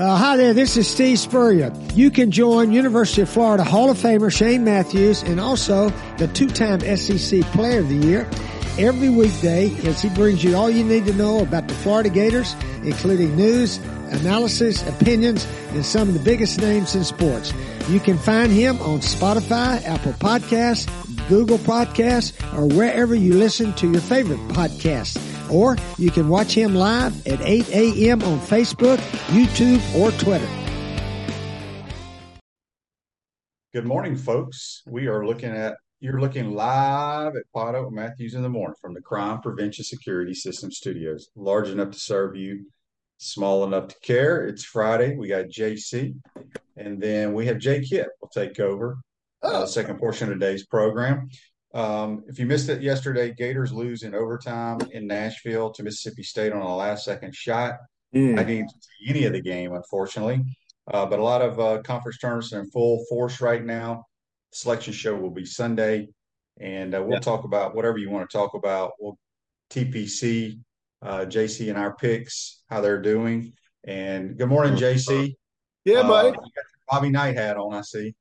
Uh, hi there, this is Steve Spurrier. You can join University of Florida Hall of Famer Shane Matthews and also the two-time SEC Player of the Year every weekday as he brings you all you need to know about the Florida Gators, including news, analysis, opinions, and some of the biggest names in sports. You can find him on Spotify, Apple Podcasts, Google Podcasts, or wherever you listen to your favorite podcasts. Or you can watch him live at 8 a.m. on Facebook, YouTube, or Twitter. Good morning, folks. We are looking at you're looking live at Pod Up Matthews in the morning from the Crime Prevention Security System Studios. Large enough to serve you, small enough to care. It's Friday. We got JC, and then we have Jay Kip will take over uh, the second portion of today's program. Um, if you missed it yesterday, Gators lose in overtime in Nashville to Mississippi State on a last second shot. Mm. I didn't see any of the game, unfortunately. Uh, but a lot of uh, conference tournaments are in full force right now. The selection show will be Sunday, and uh, we'll yeah. talk about whatever you want to talk about. We'll TPC, uh, JC, and our picks, how they're doing. And good morning, JC. Yeah, buddy. Bobby Knight hat on, I see.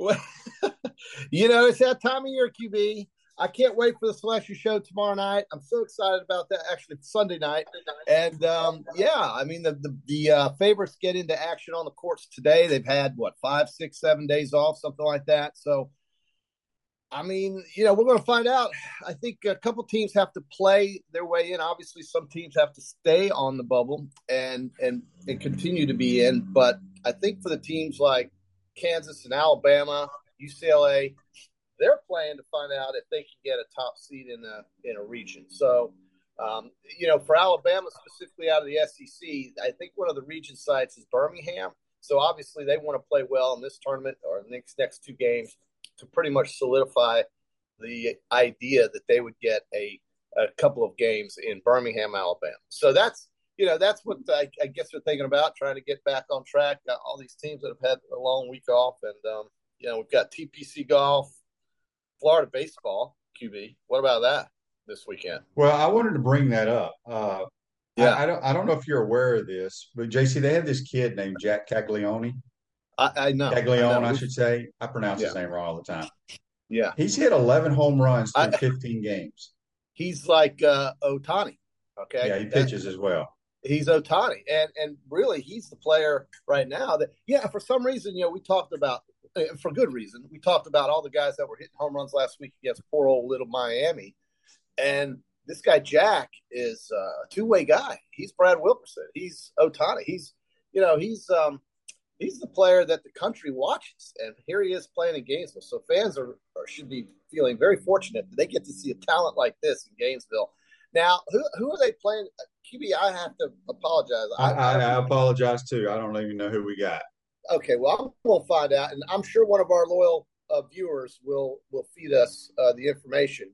you know, it's that time of year, QB. I can't wait for the selection show tomorrow night. I'm so excited about that. Actually, Sunday night, and um, yeah, I mean the the, the uh, favorites get into action on the courts today. They've had what five, six, seven days off, something like that. So, I mean, you know, we're going to find out. I think a couple teams have to play their way in. Obviously, some teams have to stay on the bubble and and and continue to be in. But I think for the teams like Kansas and Alabama, UCLA, they're playing to find out if they can get a top seed in a in a region. So, um, you know, for Alabama specifically out of the SEC, I think one of the region sites is Birmingham. So obviously they want to play well in this tournament or next next two games to pretty much solidify the idea that they would get a a couple of games in Birmingham, Alabama. So that's you know that's what I, I guess they're thinking about trying to get back on track. Got all these teams that have had a long week off, and um, you know we've got TPC golf, Florida baseball. QB, what about that this weekend? Well, I wanted to bring that up. Uh, yeah, I, I, don't I don't know if you're aware of this, but JC, they have this kid named Jack Caglione. I, I know Caglione, I, know. I, should say. I pronounce yeah. his name wrong all the time. Yeah, he's hit 11 home runs in 15 games. He's like uh, Ohtani. Okay, yeah, he pitches as well he's Ohtani, and and really he's the player right now that yeah for some reason you know we talked about eh, for good reason we talked about all the guys that were hitting home runs last week against poor old little Miami, and this guy Jack is a two way guy. He's Brad Wilkerson. He's Ohtani. He's you know he's um he's the player that the country watches, and here he is playing in Gainesville. So fans are, are should be feeling very fortunate that they get to see a talent like this in Gainesville. Now, who who are they playing? QB, I have to apologize. I, I, I, apologize too. I don't even know who we got. Okay, well, I'm going to find out, and I'm sure one of our loyal uh, viewers will will feed us uh, the information.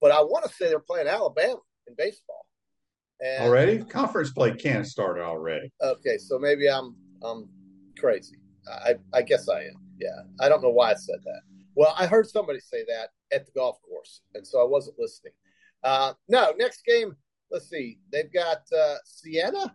But I want to say they're playing Alabama in baseball. And, already, conference play can't start already. Okay, so maybe I'm I'm crazy. I I guess I am. Yeah, I don't know why I said that. Well, I heard somebody say that at the golf course, and so I wasn't listening. Uh, no, next game let's see. They've got uh, Siena.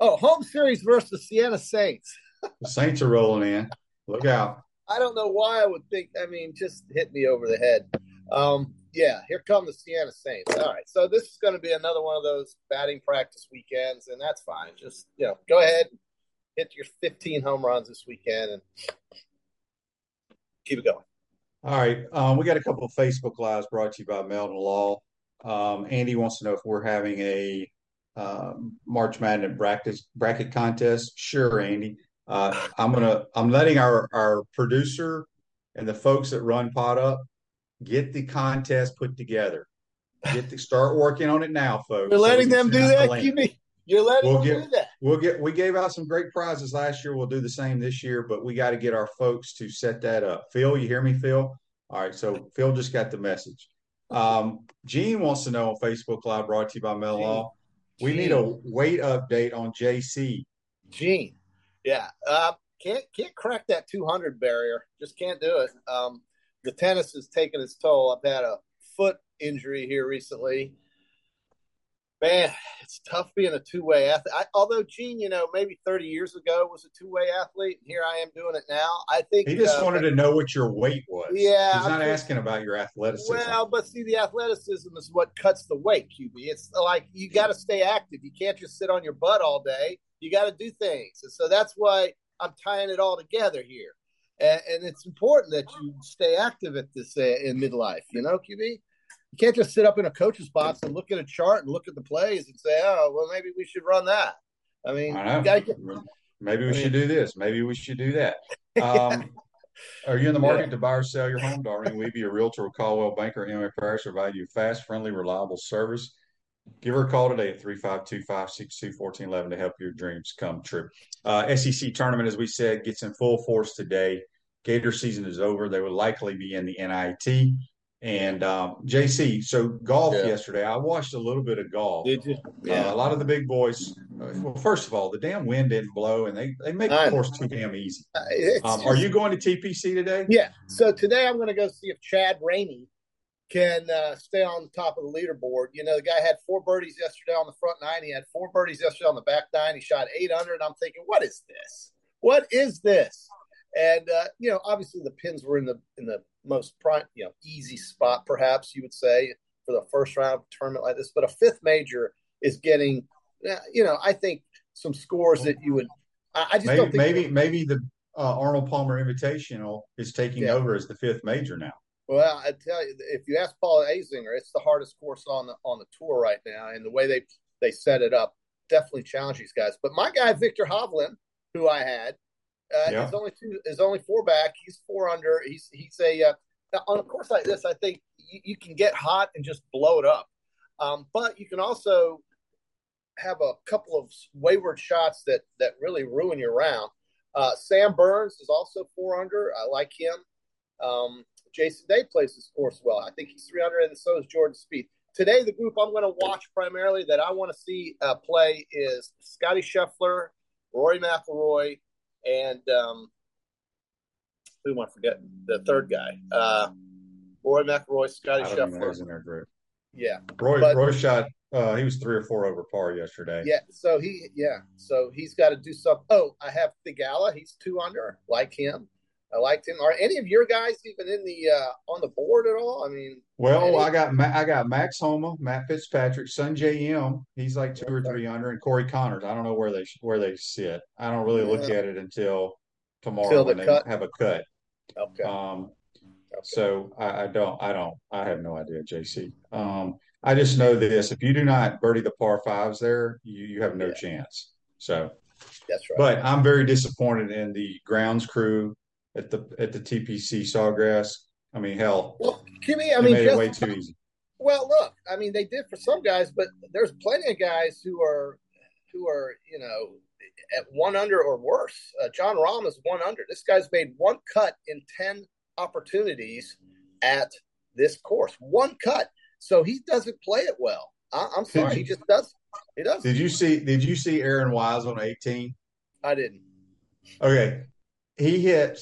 Oh, home series versus Siena Saints. the Saints are rolling in. Look out. I don't know why I would think. I mean, just hit me over the head. Um, yeah, here come the Siena Saints. All right, so this is going to be another one of those batting practice weekends, and that's fine. Just you know, go ahead, hit your 15 home runs this weekend, and keep it going. All right, um, we got a couple of Facebook lives brought to you by Meldon Law. Um, Andy wants to know if we're having a um, March Madness bracket bracket contest. Sure, Andy. Uh, I'm gonna I'm letting our our producer and the folks that run Pot Up get the contest put together. Get to start working on it now, folks. You're letting so them do that. Mean you're letting we'll them get, do that? We'll get we gave out some great prizes last year. We'll do the same this year, but we got to get our folks to set that up. Phil, you hear me, Phil? All right, so Phil just got the message. Um, Gene wants to know on Facebook Live, brought to you by Mel Law. We need a weight update on JC. Gene, yeah, uh, can't can't crack that 200 barrier. Just can't do it. Um, the tennis is taking its toll. I've had a foot injury here recently. Man, it's tough being a two way athlete. I, although Gene, you know, maybe 30 years ago was a two way athlete. And here I am doing it now. I think he just uh, wanted to know what your weight was. Yeah, he's not think, asking about your athleticism. Well, but see, the athleticism is what cuts the weight, QB. It's like you got to stay active. You can't just sit on your butt all day. You got to do things, and so that's why I'm tying it all together here. And, and it's important that you stay active at this uh, in midlife. You know, QB you can't just sit up in a coach's box and look at a chart and look at the plays and say, "Oh, well, maybe we should run that." I mean, I get, maybe we I mean, should do this. Maybe we should do that. Um, are you in the market yeah. to buy or sell your home? Darlene Weeby, a realtor with Coldwell Banker, MMA Parish, provide you fast, friendly, reliable service. Give her a call today at 352 562 1411 to help your dreams come true. Uh, SEC tournament, as we said, gets in full force today. Gator season is over. They will likely be in the NIT. And um, JC, so golf yeah. yesterday, I watched a little bit of golf. Did you? Yeah. Uh, a lot of the big boys. Uh, well, first of all, the damn wind didn't blow, and they they make the course too damn easy. Uh, um, are you going to TPC today? Yeah. So today I'm going to go see if Chad Ramey can uh, stay on the top of the leaderboard. You know, the guy had four birdies yesterday on the front nine. He had four birdies yesterday on the back nine. He shot 800. I'm thinking, what is this? What is this? And uh, you know, obviously the pins were in the in the most prime, you know, easy spot, perhaps you would say, for the first round tournament like this. But a fifth major is getting, you know, I think some scores that you would. I, just maybe, don't think maybe maybe the uh, Arnold Palmer Invitational is taking yeah. over as the fifth major now. Well, I tell you, if you ask Paul Azinger, it's the hardest course on the on the tour right now, and the way they they set it up definitely challenge these guys. But my guy Viktor Hovland, who I had, uh, yeah. He's only two. Is only four back. He's four under. He's he's a uh, on a course like this. I think you, you, can get hot and just blow it up, um, but you can also have a couple of wayward shots that that really ruin your round. Uh, Sam Burns is also four under. I like him. Um, Jason Day plays this course well. I think he's three under, and so is Jordan Spieth. Today, the group I'm going to watch primarily that I want to see uh, play is Scotty Scheffler, Rory McIlroy, and um, who am I forgetting? The third guy, uh, Rory McIlroy, Scotty Scheffler. in their group. Yeah, Roy. But, Roy shot. Uh, he was three or four over par yesterday. Yeah, so he yeah, so he's got to do something. Oh, I have Theegala. He's two under. Like him. I liked him. Are any of your guys even in the uh, on the board at all? I mean, well, any... I got I got Max Homa, Matt Fitzpatrick, Sungjae Im. He's like two or three under, and Corey Conners. I don't know where they where they sit. I don't really look at it until tomorrow until when they cut. have a cut. Okay. Um, okay. So I, I, don't I don't I have no idea, JC. Um, I just know this: if you do not birdie the par fives there, you, you have no yeah. chance. So that's right. But I'm very disappointed in the grounds crew at the at the TPC Sawgrass. I mean, hell, well, Kimmy, I mean, made just, it way too easy. Well, look, I mean, they did for some guys, but there's plenty of guys who are who are you know at one under or worse. Uh, Jon Rahm is one under. This guy's made one cut in ten opportunities at this course. One cut, so he doesn't play it well. I, am sorry, he just does. He does. Did you see? Did you see Aaron Wise on 18? I didn't. Okay, he hit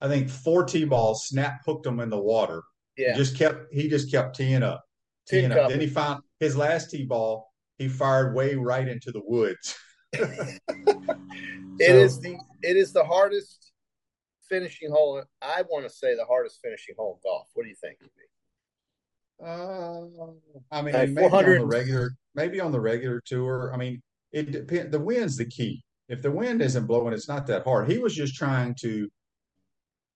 I think four T balls, snap hooked them in the water. Yeah. Just kept he just kept teeing up. Teeing up. Then he found his last T ball, he fired way right into the woods. it so, is the it is the hardest finishing hole. I want to say the hardest finishing hole in golf. What do you think? Uh, I mean, maybe on the regular, maybe on the regular tour. I mean, it depends. The wind's the key. If the wind isn't blowing, it's not that hard. He was just trying to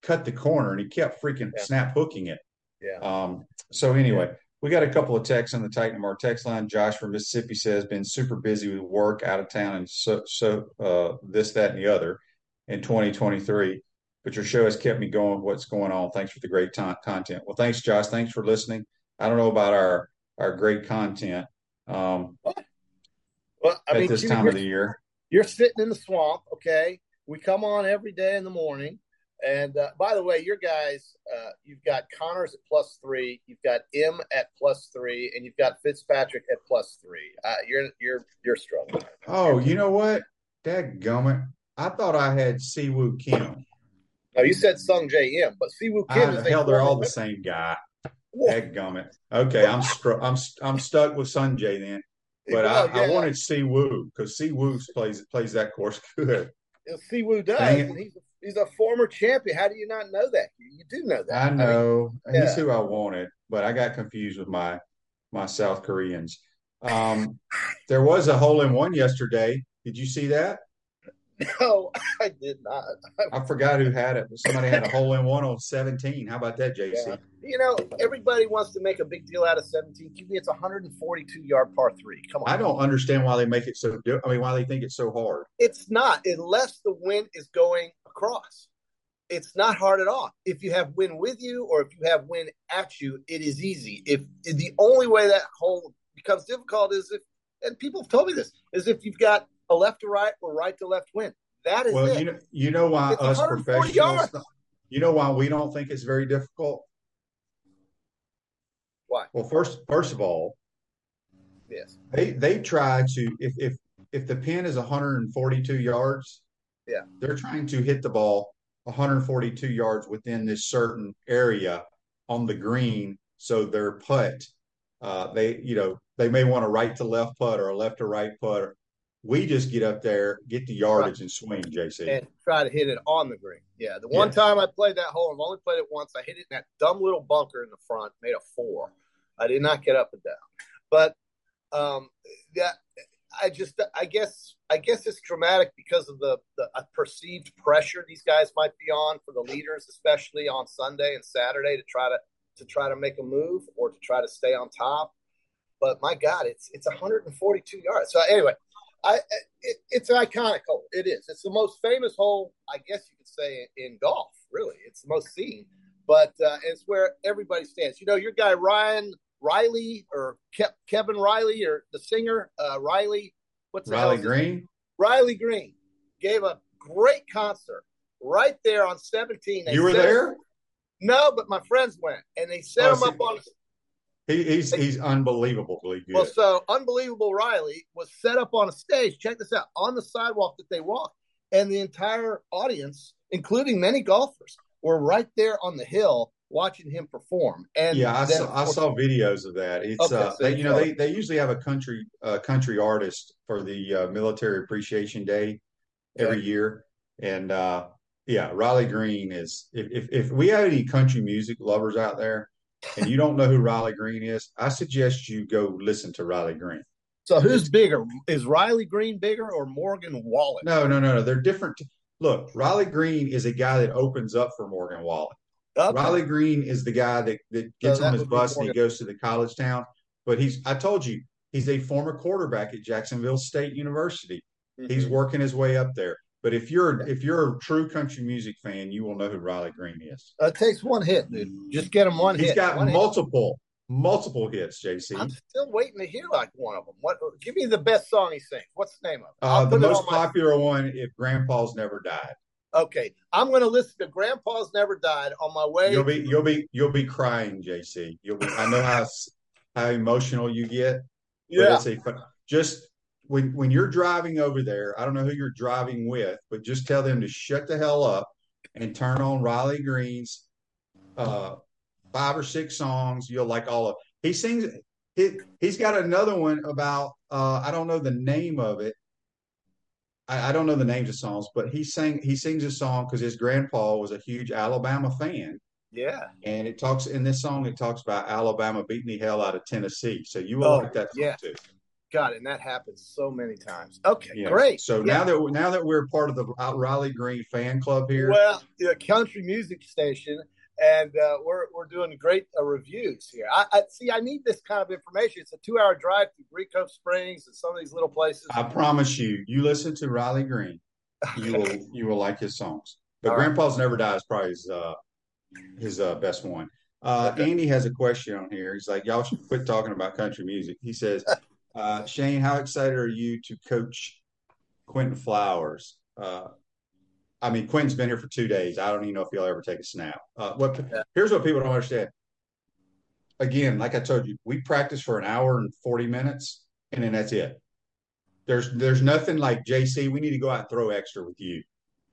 cut the corner and he kept freaking yeah. snap hooking it. Yeah. Um, so anyway, yeah. we got a couple of texts on the Titan our text line. Josh from Mississippi says been super busy with work out of town and so so uh, this that and the other in 2023. But your show has kept me going. What's going on? Thanks for the great t- content. Well, thanks, Josh. Thanks for listening. I don't know about our our great content. Um, well, I at mean, this time of the year, you're sitting in the swamp. Okay, we come on every day in the morning. And uh, by the way, your guys, uh, you've got Conners at plus three, you've got Im at plus three, and you've got Fitzpatrick at plus three. Uh, you're you're you're struggling. Oh, you know what? That gummit. I thought I had Siwoo Kim. No, you said Sungjae Im, but Siwoo Kim I, is hell. They're all the same guy. That Gummit. Okay, I'm str- I'm I'm stuck with Sungjae then. But well, I, yeah. I wanted Si Woo because Si Woo plays plays that course good. Si Woo does. He's a, he's a former champion. How do you not know that? You, do know that. I know. I mean, He's yeah. who I wanted, but I got confused with my my South Koreans. Um, there was a hole in one yesterday. Did you see that? No, I did not. I forgot who had it, but somebody had a hole in one on 17. How about that, JC? Yeah. You know, everybody wants to make a big deal out of 17. QB, it's 142 yard par three. Come on. I don't understand why they make it so. I mean, why they think it's so hard. It's not, unless the wind is going across. It's not hard at all. If you have wind with you or if you have wind at you, it is easy. If the only way that hole becomes difficult is if, and people have told me this, is if you've got a left to right or right to left wind. That is well, it. you know, you know why it's us professionals. Yards. You know why we don't think it's very difficult. Why? Well, first, first of all, yes, they they try to if if if the pin is 142 yards, yeah, they're trying to hit the ball 142 yards within this certain area on the green, so their putt, uh, they you know they may want a right to left putt or a left to right putt we just get up there, get the yardage, right. and swing, JC, and try to hit it on the green. Yeah, the one yeah. time I played that hole, I've only played it once. I hit it in that dumb little bunker in the front, made a four. I did not get up and down, but um, yeah, I just, I guess, I guess it's dramatic because of the the uh, perceived pressure these guys might be on for the leaders, especially on Sunday and Saturday, to try to to try to make a move or to try to stay on top. But my God, it's it's 142 yards. So anyway, I it, it's an iconic hole. It is. It's the most famous hole, I guess you could say, in golf. Really, it's the most seen, but uh, it's where everybody stands. You know, your guy Ryan Riley or Ke- Kevin Riley or the singer uh, Riley. What's Riley Green? Riley Green gave a great concert right there on 17. They you were there? Him, no, but my friends went and they set oh, him up on he, he's he's unbelievably good. Well, so unbelievable Riley was set up on a stage. Check this out on the sidewalk that they walked, and the entire audience, including many golfers, were right there on the hill watching him perform. And yeah, I saw I saw videos of that. It's okay, uh, so they, you know they, they usually have a country uh, country artist for the uh, Military Appreciation Day every okay. year, and uh, yeah, Riley Green is if, if if we have any country music lovers out there and you don't know who Riley Green is, I suggest you go listen to Riley Green. So who's bigger? Is Riley Green bigger or Morgan Wallen? No, no, no, no. They're different. Look, Riley Green is a guy that opens up for Morgan Wallen. Okay. Riley Green is the guy that, that gets so on his bus and he goes to the college town. But he's I told you, he's a former quarterback at Jacksonville State University. Mm-hmm. He's working his way up there. But if you're if you're a true country music fan, you will know who Riley Green is. Uh, it takes one hit, dude. Just get him one He's hit. He's got one multiple hit. multiple hits, JC. I'm still waiting to hear like one of them. What? Give me the best song he sings. What's the name of it? Uh, the most popular my... one, "If Grandpa's Never Died." Okay, I'm going to listen to "Grandpa's Never Died" on my way. You'll be you'll be you'll be crying, JC. You'll be. I know how how emotional you get. Yeah. A, just when when you're driving over there, I don't know who you're driving with, but just tell them to shut the hell up and turn on Riley Green's uh, five or six songs. You'll like all of. He sings. He he's got another one about. Uh, I don't know the name of it. I, I don't know the names of songs, but he sang. He sings a song because his grandpa was a huge Alabama fan. Yeah. And it talks in this song. It talks about Alabama beating the hell out of Tennessee. So you will oh, like that song yeah. too. God, and that happens so many times. Okay, yeah. great. So yeah. now that now that we're part of the Riley Green fan club here, well, the country music station, and uh, we're we're doing great uh, reviews here. I, I, see. I need this kind of information. It's a two-hour drive to Green Cove Springs and some of these little places. I promise you, you listen to Riley Green, you will you will like his songs. But All Grandpa's right. Never Dies probably his uh, his uh, best one. Uh, okay. Andy has a question on here. He's like, y'all should quit talking about country music. He says, uh, Shane, how excited are you to coach Quinton Flowers? I mean, Quinton's been here for two days. I don't even know if he'll ever take a snap. Uh, what here's what people don't understand. Again, like I told you, we practice for an hour and forty minutes, and then that's it. There's there's nothing like JC. We need to go out and throw extra with you.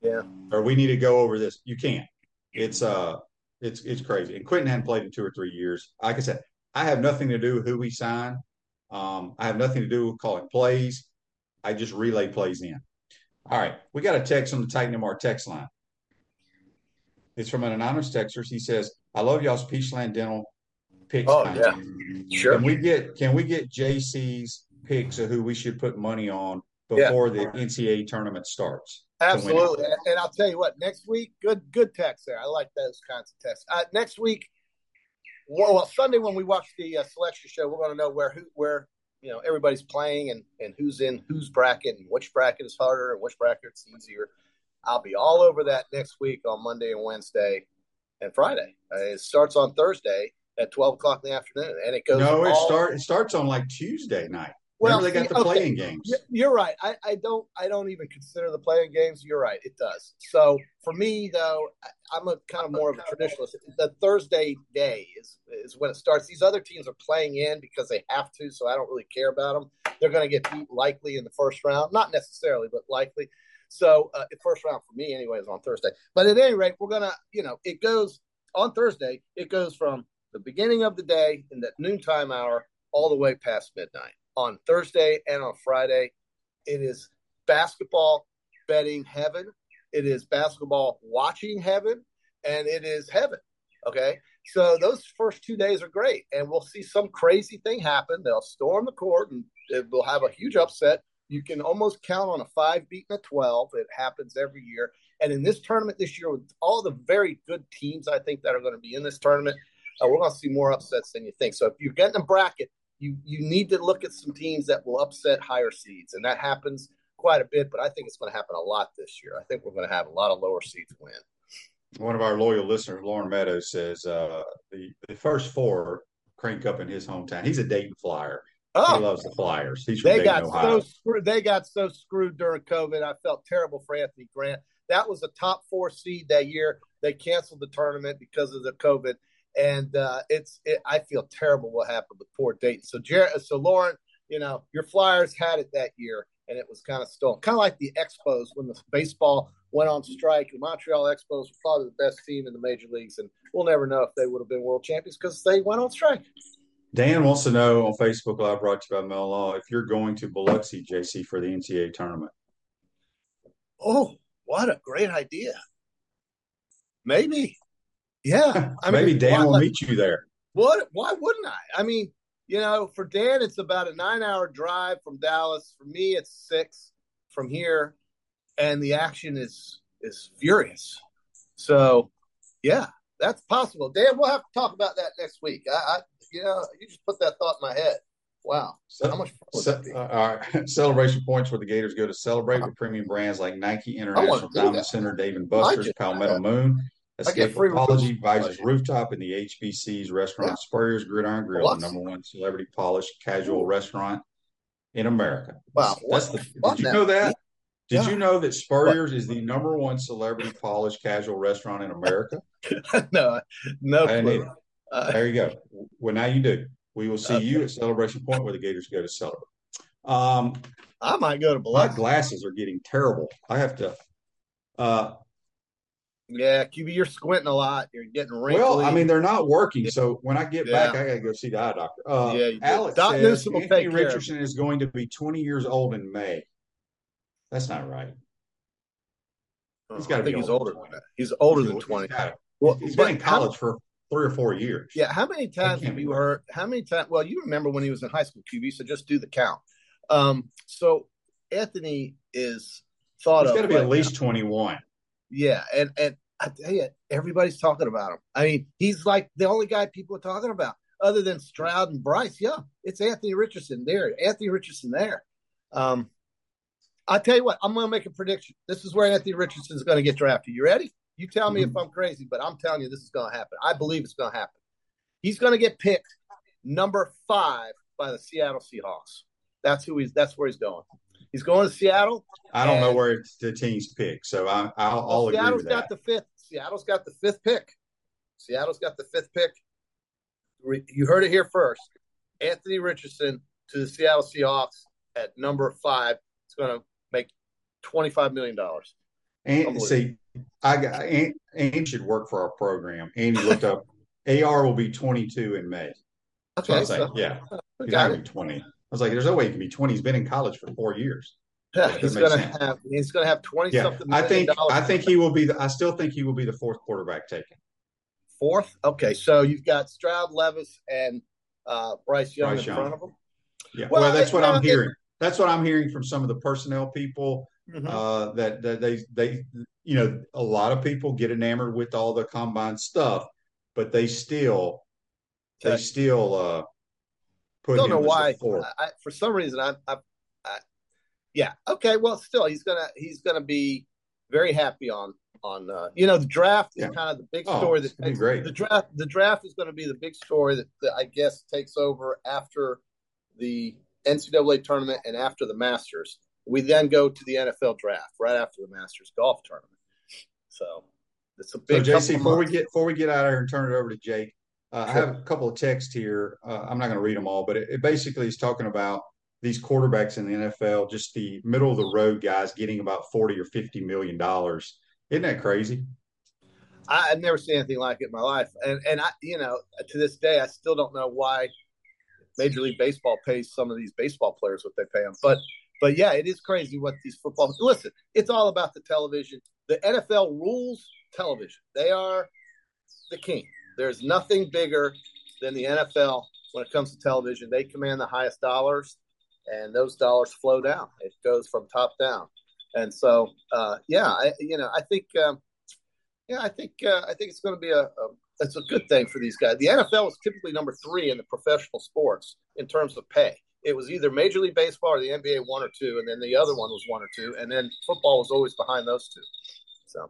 Yeah. Or we need to go over this. You can't. It's uh It's it's crazy. And Quinton hadn't played in two or three years. Like I said, I have nothing to do with who we sign. Um, I have nothing to do with calling plays. I just relay plays in. All right, we got a text on the Titan MRI text line. It's from an anonymous texter. He says, "I love y'all's Peachland Dental picks. Oh yeah, sure. Can we get can we get JC's picks of who we should put money on before yeah. the NCAA tournament starts? Absolutely. And I'll tell you what, next week, good good text there. I like those kinds of texts. Uh, next week, well, well, Sunday when we watch the uh, selection show, we're going to know where who where you know everybody's playing and and who's in whose bracket and which bracket is harder and which bracket's easier. I'll be all over that next week on Monday and Wednesday and Friday. Uh, it starts on Thursday at twelve o'clock in the afternoon, and it goes. No, it start it starts on like Tuesday night. Well, Remember they got the okay. playing games. You're right. I, I don't. I don't even consider the playing games. You're right. It does. So for me, though, I'm a kind of more of a traditionalist. The Thursday day is is when it starts. These other teams are playing in because they have to. So I don't really care about them. They're going to get beat likely in the first round. Not necessarily, but likely. So uh, the first round for me, anyway, is on Thursday. But at any rate, we're gonna. You know, it goes on Thursday. It goes from the beginning of the day in that noontime hour all the way past midnight on Thursday and on Friday. It is basketball betting heaven. It is basketball watching heaven, and it is heaven. Okay. So those first two days are great, and we'll see some crazy thing happen. They'll storm the court, and it will have a huge upset. You can almost count on a five beating a twelve. It happens every year, and in this tournament this year, with all the very good teams, I think that are going to be in this tournament, uh, we're going to see more upsets than you think. So if you're getting a bracket, you you need to look at some teams that will upset higher seeds, and that happens quite a bit. But I think it's going to happen a lot this year. I think we're going to have a lot of lower seeds win. One of our loyal listeners, Lauren Meadows, says uh, the the first four crank up in his hometown. He's a Dayton Flyer. Oh, he loves the Flyers. He's they Dayton, got Ohio. so screwed. They got so screwed during COVID. I felt terrible for Anthony Grant. That was a top four seed that year. They canceled the tournament because of the COVID and uh, it's it, I feel terrible what happened with poor Dayton. So Jared, so Lauren, you know your Flyers had it that year, and it was kind of stolen, kind of like the Expos when the baseball went on strike. The Montreal Expos were probably the best team in the major leagues, and we'll never know if they would have been world champions because they went on strike. Dan wants to know on Facebook Live brought to you by Mel Law if you're going to Biloxi, JC, for the NCAA tournament. Oh, what a great idea! Maybe yeah, I maybe mean, Dan will meet you there. What? Why wouldn't I? I mean, you know, for Dan, it's about a nine-hour drive from Dallas. For me, it's six from here, and the action is is furious. So, yeah, that's possible. Dan, we'll have to talk about that next week. I, I you know, you just put that thought in my head. Wow. So, How much fun uh, all right. Celebration points where the Gators go to celebrate with premium brands like Nike International Diamond Center, Dave and Buster's, Palmetto Moon, Escapology, Visor's Rooftop, in the HBC's restaurant, yeah. Spurrier's Gridiron Grill, the number one celebrity polished casual restaurant in America. Wow. That's the, did you know that? Did yeah. you know that Spurrier's is the number one celebrity polished casual restaurant in America? no, no clue. Uh, there you go. Well, now you do. We will see okay. you at Celebration Point where the Gators go to celebrate. Um, I might go to Biloxi. My glasses are getting terrible. I have to. Uh, yeah, QB, you're squinting a lot. You're getting wrinkly. Well, I mean, they're not working. So when I get yeah. back, I got to go see the eye doctor. Uh, yeah, Alex Doc says Newsom Anthony Richardson is going to be 20 years old in May. That's not right. He's got to be he's older than that. He's older than 20. He's, well, he's been in college how, for three or four years. Yeah. How many times have you heard? How many times? Well, you remember when he was in high school, QB. So just do the count. Um, so Anthony is thought he's of. He's got to be right at least now. 21. Yeah, and and I tell you, everybody's talking about him. I mean, he's like the only guy people are talking about, other than Stroud and Bryce. Yeah, it's Anthony Richardson there. Anthony Richardson there. Um, I tell you what, I'm going to make a prediction. This is where Anthony Richardson is going to get drafted. You ready? You tell me mm-hmm. if I'm crazy, but I'm telling you this is going to happen. I believe it's going to happen. He's going to get picked number five by the Seattle Seahawks. That's who he's. That's where he's going. He's going to Seattle. I don't know where the team's pick, so I, will I'll well, Seattle's got the fifth. Seattle's got the fifth pick. Seattle's got the fifth pick. You heard it here first. Anthony Richardson to the Seattle Seahawks at number five. It's going to make twenty-five million dollars. And see, I got Andy should work for our program. Andy looked up AR will be 22 in May. Okay, so I was so, like, yeah, he's not gonna be 20. I was like, there's no way he can be 20. He's been in college for four years. Yeah, he's gonna sense. have he's gonna have 20 yeah, something. I think I think he will be the I still think he will be the fourth quarterback taken. Fourth? Okay, so you've got Stroud Levis and uh, Bryce Young Bryce in Young. front of him. Yeah, well, well that's what I'm hearing. That's what I'm hearing from some of the personnel people. Mm-hmm. Uh, that, that they they you know a lot of people get enamored with all the combine stuff, but they still they still uh put. Don't know why. I, for some reason, I, I, I, yeah, okay. Well, still, he's gonna he's gonna be very happy on on uh, you know the draft is yeah. kind of the big oh, story oh, that takes, great. the draft the draft is going to be the big story that, that I guess takes over after the NCAA tournament and after the Masters. We then go to the NFL draft right after the Masters golf tournament. So it's a big. So JC, before we get before we get out of here and turn it over to Jake, uh, sure. I have a couple of texts here. Uh, I'm not going to read them all, but it, it basically is talking about these quarterbacks in the NFL, just the middle of the road guys getting about 40 or 50 million dollars. Isn't that crazy? I, have never seen anything like it in my life. And, and I, you know, to this day, I still don't know why Major League Baseball pays some of these baseball players what they pay them. But, but yeah, it is crazy what these football. Listen, it's all about the television. The NFL rules television. They are the king. There's nothing bigger than the NFL when it comes to television. They command the highest dollars, and those dollars flow down. It goes from top down. And so, uh, yeah, I, you know, I think, um, yeah, I think, uh, I think it's going to be a, a, it's a good thing for these guys. The NFL is typically number three in the professional sports in terms of pay. It was either Major League Baseball or the NBA one or two, and then the other one was one or two, and then football was always behind those two. So,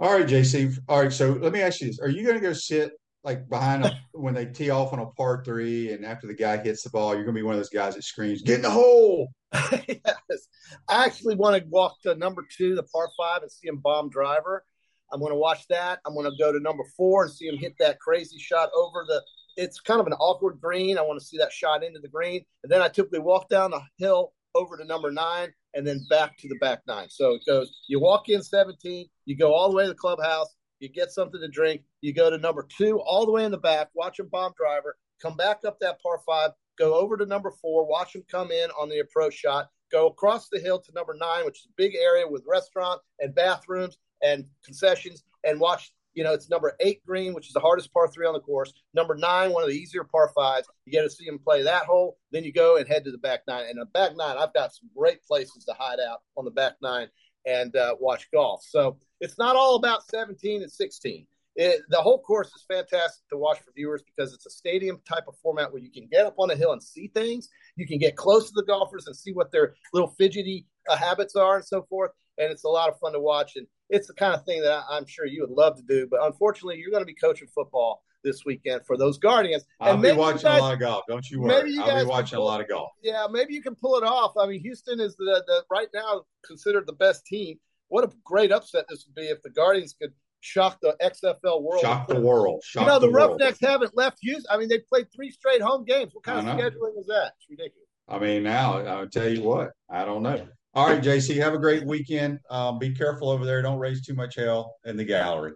all right, JC. All right, so let me ask you this: Are you going to go sit like behind a, when they tee off on a par three, and after the guy hits the ball, you're going to be one of those guys that screams, "Get in the hole!" yes, I actually want to walk to number two, the par five, and see him bomb driver. I'm going to watch that. I'm going to go to number four and see him hit that crazy shot over the. It's kind of an awkward green. I want to see that shot into the green, and then I typically walk down the hill over to number nine and then back to the back nine. So it goes. You walk in 17, you go all the way to the clubhouse, you get something to drink, you go to number two all the way in the back, watch him bomb driver, come back up that par five, go over to number four, watch him come in on the approach shot, go across the hill to number nine, which is a big area with restaurant and bathrooms and concessions, and watch. You know, it's number eight green, which is the hardest par three on the course. Number nine, one of the easier par fives. You get to see him play that hole. Then you go and head to the back nine. And the back nine, I've got some great places to hide out on the back nine and uh, watch golf. So it's not all about 17 and 16. It, the whole course is fantastic to watch for viewers because it's a stadium type of format where you can get up on a hill and see things. You can get close to the golfers and see what their little fidgety uh, habits are and so forth. And it's a lot of fun to watch. And it's the kind of thing that I, am sure you would love to do. But unfortunately, you're going to be coaching football this weekend for those Guardians. I'll and be watching guys, a lot of golf. Don't you worry. Maybe you I'll be watching pull, a lot of golf. Yeah, maybe you can pull it off. I mean, Houston is the, the right now considered the best team. What a great upset this would be if the Guardians could shock the XFL world. Shock the world. Shock you know, the, the Roughnecks haven't left Houston. I mean, they played three straight home games. What kind of scheduling is that? It's ridiculous. I mean, now I'll tell you what, I don't know. All right, JC, have a great weekend. Um, be careful over there. Don't raise too much hell in the gallery.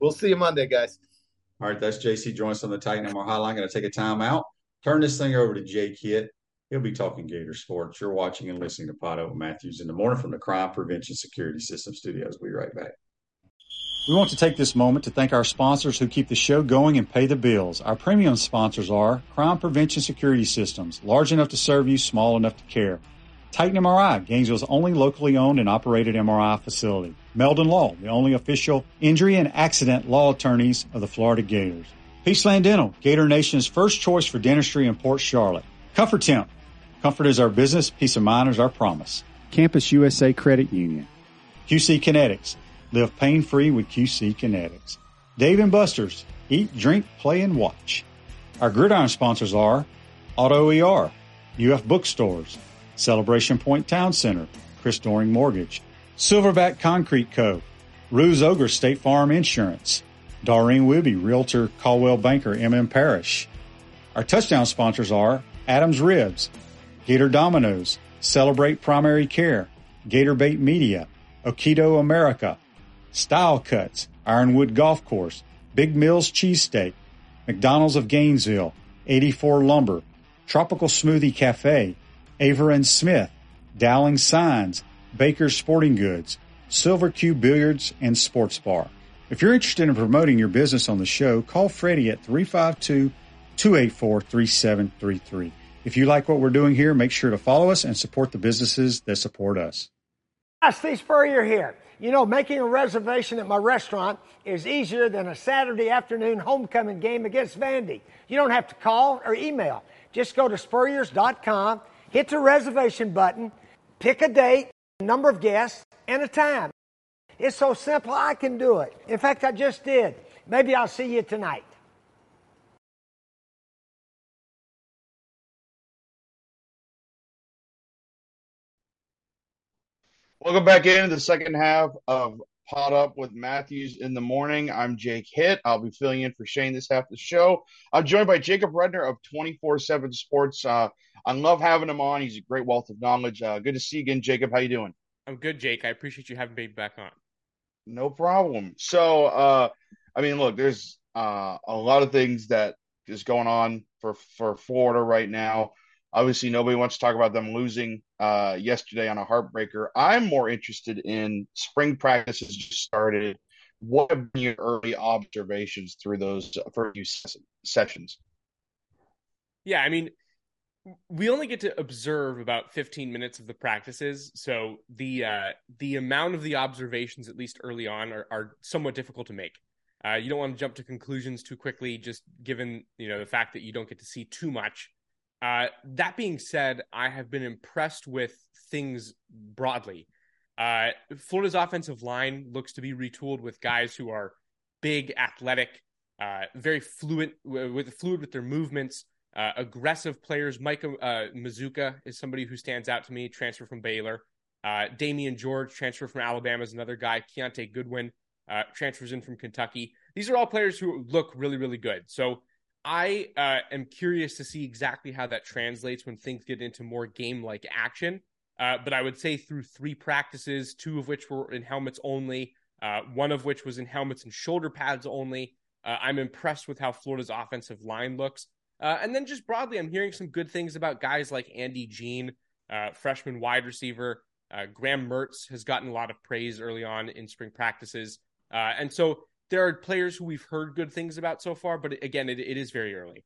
We'll see you Monday, guys. All right, that's JC Joyce on the Titan MRI Hotline. Going to take a time out. Turn this thing over to Jake Hitt. He'll be talking Gator sports. You're watching and listening to Potto Matthews in the morning from the Crime Prevention Security System Studios. We'll be right back. We want to take this moment to thank our sponsors who keep the show going and pay the bills. Our premium sponsors are Crime Prevention Security Systems, large enough to serve you, small enough to care. Titan MRI, Gainesville's only locally owned and operated MRI facility. Meldon Law, the only official injury and accident law attorneys of the Florida Gators. Peaceland Dental, Gator Nation's first choice for dentistry in Port Charlotte. Comfort Temp, comfort is our business, peace of mind is our promise. Campus USA Credit Union. QC Kinetics, Live pain free with QC Kinetics. Dave and Buster's. Eat, drink, play, and watch. Our gridiron sponsors are Auto ER, UF Bookstores, Celebration Point Town Center, Chris Doering Mortgage, Silverback Concrete Co., Ruse Ogre State Farm Insurance, Doreen Wibby, Realtor Coldwell Banker MM Parish. Our touchdown sponsors are Adams Ribs, Gator Dominoes, Celebrate Primary Care, Gator Bait Media, Okido America, Style Cuts, Ironwood Golf Course, Big Mills Cheesesteak, McDonald's of Gainesville, 84 Lumber, Tropical Smoothie Cafe, Avera and Smith, Dowling Signs, Baker's Sporting Goods, Silver Cube Billiards and Sports Bar. If you're interested in promoting your business on the show, call Freddie at 352 284 3733. If you like what we're doing here, make sure to follow us and support the businesses that support us. Hi, Steve Spurrier here. You know, making a reservation at my restaurant is easier than a Saturday afternoon homecoming game against Vandy. You don't have to call or email. Just go to spurriers.com, hit the reservation button, pick a date, number of guests, and a time. It's so simple, I can do it. In fact, I just did. Maybe I'll see you tonight. Welcome back into the second half of Pot Up with Matthews in the morning. I'm Jake Hitt. I'll be filling in for Shane this half of the show. I'm joined by Jacob Rudner of 24 7 Sports. Uh, I love having him on. He's a great wealth of knowledge. Uh, good to see you again, Jacob. How you doing? I'm good, Jake. I appreciate you having me back on. No problem. So, uh, I mean, look, there's uh, a lot of things that is going on for for Florida right now. Obviously, nobody wants to talk about them losing uh, yesterday on a heartbreaker. I'm more interested in spring practices just started. What have been your early observations through those first few sessions? Yeah, I mean, we only get to observe about 15 minutes of the practices, so the uh, the amount of the observations, at least early on, are, are somewhat difficult to make. Uh, you don't want to jump to conclusions too quickly, just given you know the fact that you don't get to see too much. Uh, that being said, I have been impressed with things broadly. Uh, Florida's offensive line looks to be retooled with guys who are big, athletic, uh, very fluent with fluid with their movements, uh, aggressive players. Micah uh, Mazzccua is somebody who stands out to me. Transfer from Baylor. Uh, Damieon George, transfer from Alabama, is another guy. Keontae Goodwin transfers in from Kentucky. These are all players who look really, really good. So I uh, am curious to see exactly how that translates when things get into more game like action. Uh, but I would say through three practices, two of which were in helmets only, uh, one of which was in helmets and shoulder pads only. Uh, I'm impressed with how Florida's offensive line looks. Uh, and then just broadly, I'm hearing some good things about guys like Andy Jean, uh, freshman wide receiver. Graham Mertz has gotten a lot of praise early on in spring practices. and so there are players who we've heard good things about so far, but again, it, it is very early.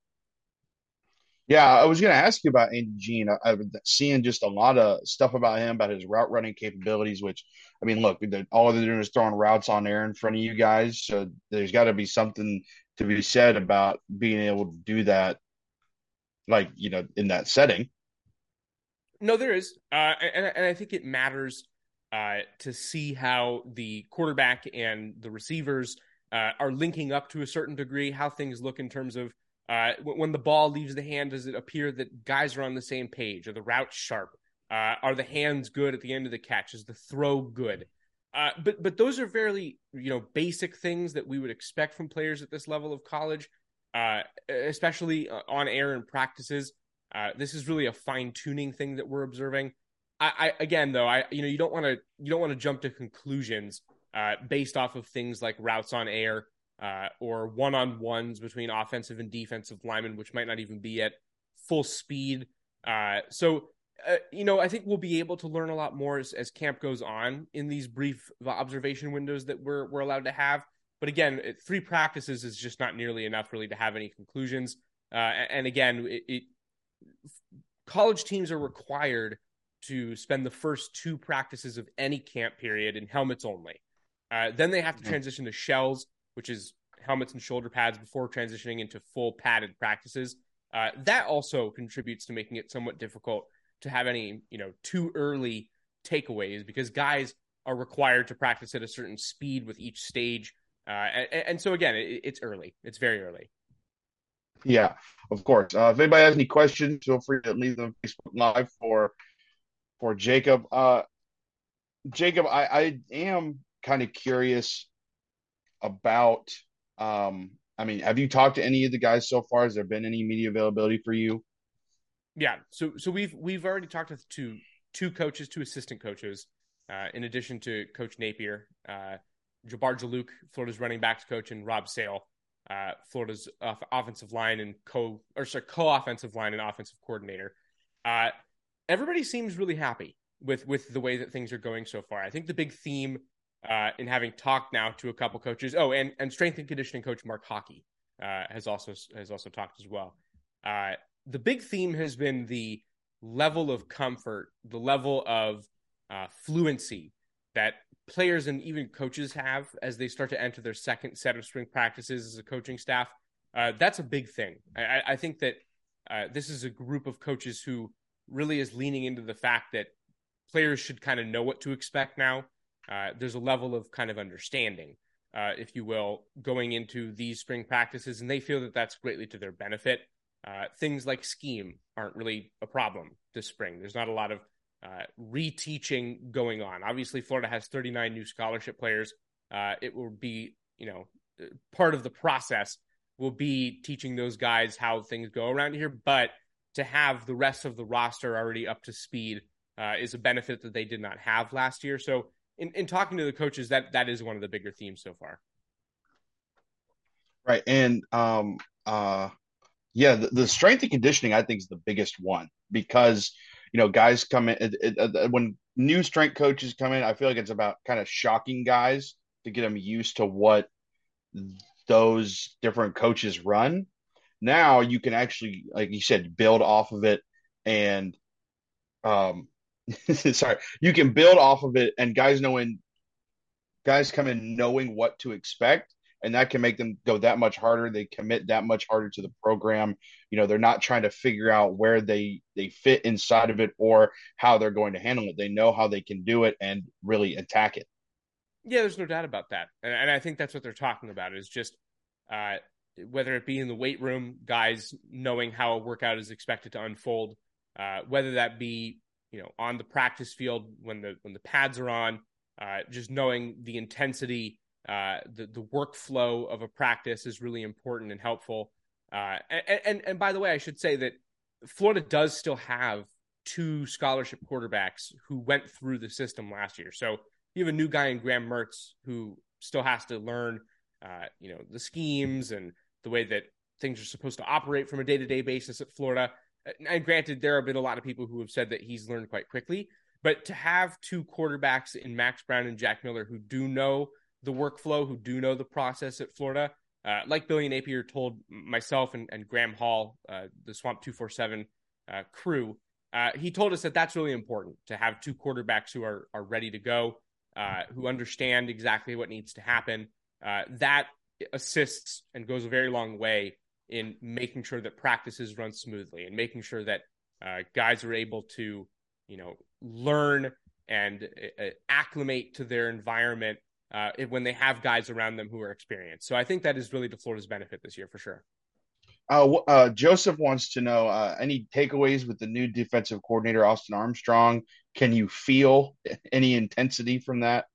Yeah, I was going to ask you about Andy Jean. I, have seen just a lot of stuff about him, about his route running capabilities. Which, I mean, look, all they're doing is throwing routes on air in front of you guys. So there's got to be something to be said about being able to do that, like you know, in that setting. No, there is, uh, and, and I think it matters uh, to see how the quarterback and the receivers uh, are linking up to a certain degree, how things look in terms of uh, when the ball leaves the hand, does it appear that guys are on the same page? Are the routes sharp? Uh, are the hands good at the end of the catch? Is the throw good? Uh, but but those are fairly you know basic things that we would expect from players at this level of college, uh, especially uh, on air and practices. this is really a fine tuning thing that we're observing. I, I again though I you know you don't want to you don't want to jump to conclusions uh, based off of things like routes on air uh, or one on ones between offensive and defensive linemen, which might not even be at full speed. Uh, so, uh, you know, I think we'll be able to learn a lot more as, as, camp goes on in these brief observation windows that we're, we're allowed to have. But again, three practices is just not nearly enough really to have any conclusions. Uh, and again, it, it, college teams are required to spend the first two practices of any camp period in helmets only. Uh, then they have to transition to shells, which is helmets and shoulder pads before transitioning into full padded practices. Uh, that also contributes to making it somewhat difficult to have any, you know, too early takeaways because guys are required to practice at a certain speed with each stage. Uh, and, and, so again, it, it's early. It's very early. Yeah, of course. Uh, if anybody has any questions, feel free to leave them Facebook Live for for Jacob. Uh, Jacob, I, I am kind of curious about. Um, I mean, have you talked to any of the guys so far? Has there been any media availability for you? Yeah, so so we've we've already talked to two coaches, two assistant coaches, uh, in addition to Coach Napier. Uh, Jabbar Juluke, Florida's running backs coach, and Rob Sale, uh, Florida's offensive line and co or sorry, co-offensive line and offensive coordinator. Uh, everybody seems really happy with with the way that things are going so far. I think the big theme uh, in having talked now to a couple coaches, oh, and and strength and conditioning coach Mark Hocke uh, has also has also talked as well. Uh, the big theme has been the level of comfort, the level of uh, fluency that players and even coaches have as they start to enter their second set of spring practices as a coaching staff. Uh, that's a big thing. I, I think that uh, this is a group of coaches who really is leaning into the fact that players should kind of know what to expect now. Uh, there's a level of kind of understanding, uh, if you will, going into these spring practices, and they feel that that's greatly to their benefit. Uh, things like scheme aren't really a problem this spring. There's not a lot of uh, reteaching going on. Obviously, Florida has 39 new scholarship players. Uh, it will be, you know, part of the process will be teaching those guys how things go around here. But to have the rest of the roster already up to speed is a benefit that they did not have last year. So, in, in talking to the coaches, that that is one of the bigger themes so far. Right, and um, uh, yeah, the, the strength and conditioning I think is the biggest one because you know guys come in it, it, it, when new strength coaches come in. I feel like it's about kind of shocking guys to get them used to what those different coaches run. Now you can actually, like you said, build off of it and um sorry, you can build off of it and guys knowing guys come in knowing what to expect and that can make them go that much harder. They commit that much harder to the program. You know they're not trying to figure out where they they fit inside of it or how they're going to handle it. They know how they can do it and really attack it. Yeah there's no doubt about that. And, and i think that's what they're talking about is just uh, whether it be in the weight room guys knowing how a workout is expected to unfold uh, whether that be you know on the practice field when the when the pads are on uh, just knowing the intensity uh, the the workflow of a practice is really important and helpful. Uh, and, and and by the way, I should say that Florida does still have two scholarship quarterbacks who went through the system last year. So you have a new guy in Graham Mertz who still has to learn, uh, you know, the schemes and the way that things are supposed to operate from a day to day basis at Florida. And granted, there have been a lot of people who have said that he's learned quite quickly. But to have two quarterbacks in Max Brown and Jack Miller who do know the workflow, who do know the process at Florida. Uh, like Billy Napier told myself and, and Graham Hall, uh, the Swamp 247 uh, crew, uh, he told us that that's really important to have two quarterbacks who are, are ready to go, uh, who understand exactly what needs to happen. Uh, that assists and goes a very long way in making sure that practices run smoothly and making sure that guys are able to, you know, learn and acclimate to their environment uh, when they have guys around them who are experienced. So I think that is really to Florida's benefit this year for sure. Uh, uh, Joseph wants to know uh, any takeaways with the new defensive coordinator Austin Armstrong. Can you feel any intensity from that?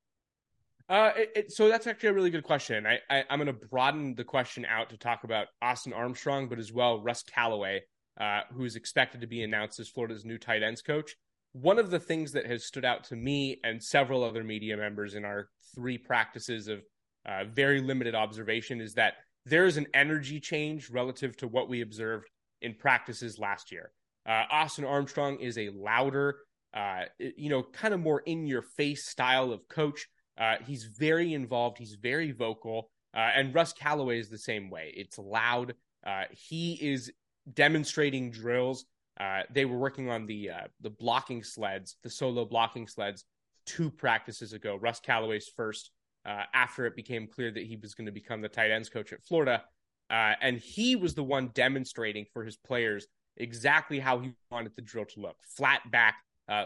Uh, it, it, so that's actually a really good question. I, I am going to broaden the question out to talk about Austin Armstrong, but as well Russ Callaway, uh, who is expected to be announced as Florida's new tight ends coach one of the things that has stood out to me and several other media members in our three practices of uh, very limited observation is that there is an energy change relative to what we observed in practices last year. Uh, Austin Armstrong is a louder, uh, you know, kind of more in your face style of coach. Uh, he's very involved, he's very vocal. Uh, and Russ Callaway is the same way. It's loud. Uh, he is demonstrating drills uh, they were working on the uh, the blocking sleds, the solo blocking sleds, two practices ago. Russ Callaway's first uh, after it became clear that he was going to become the tight ends coach at Florida, and he was the one demonstrating for his players exactly how he wanted the drill to look: flat back,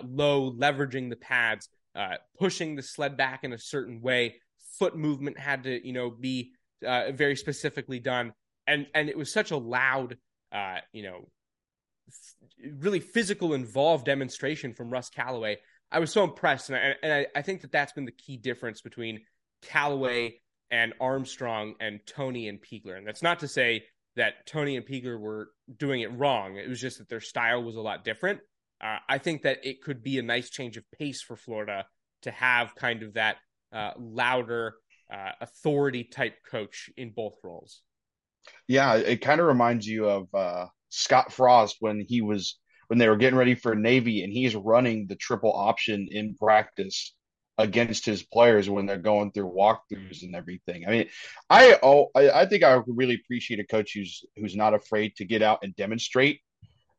low, leveraging the pads, Uh, pushing the sled back in a certain way. Foot movement had to, you know, be uh, very specifically done, and and it was such a loud, uh, you know really physical, involved demonstration from Russ Callaway. I was so impressed, and I, and I, I think that that's been the key difference between Callaway and Armstrong and Toney and Peagler. And that's not to say that Toney and Peagler were doing it wrong. It was just that their style was a lot different. Uh, I think that it could be a nice change of pace for Florida to have kind of that uh, louder, uh, authority type coach in both roles. Yeah, it kind of reminds you of uh, Scott Frost when he was when they were getting ready for Navy and he's running the triple option in practice against his players when they're going through walkthroughs and everything. I mean, I oh I, I think I really appreciate a coach who's who's not afraid to get out and demonstrate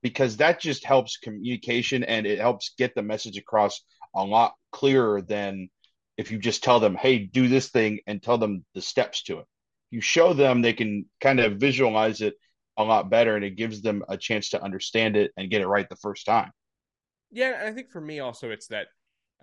because that just helps communication and it helps get the message across a lot clearer than if you just tell them, hey, do this thing and tell them the steps to it. You show them, they can kind of visualize it a lot better and it gives them a chance to understand it and get it right the first time. Yeah, and I think for me also it's that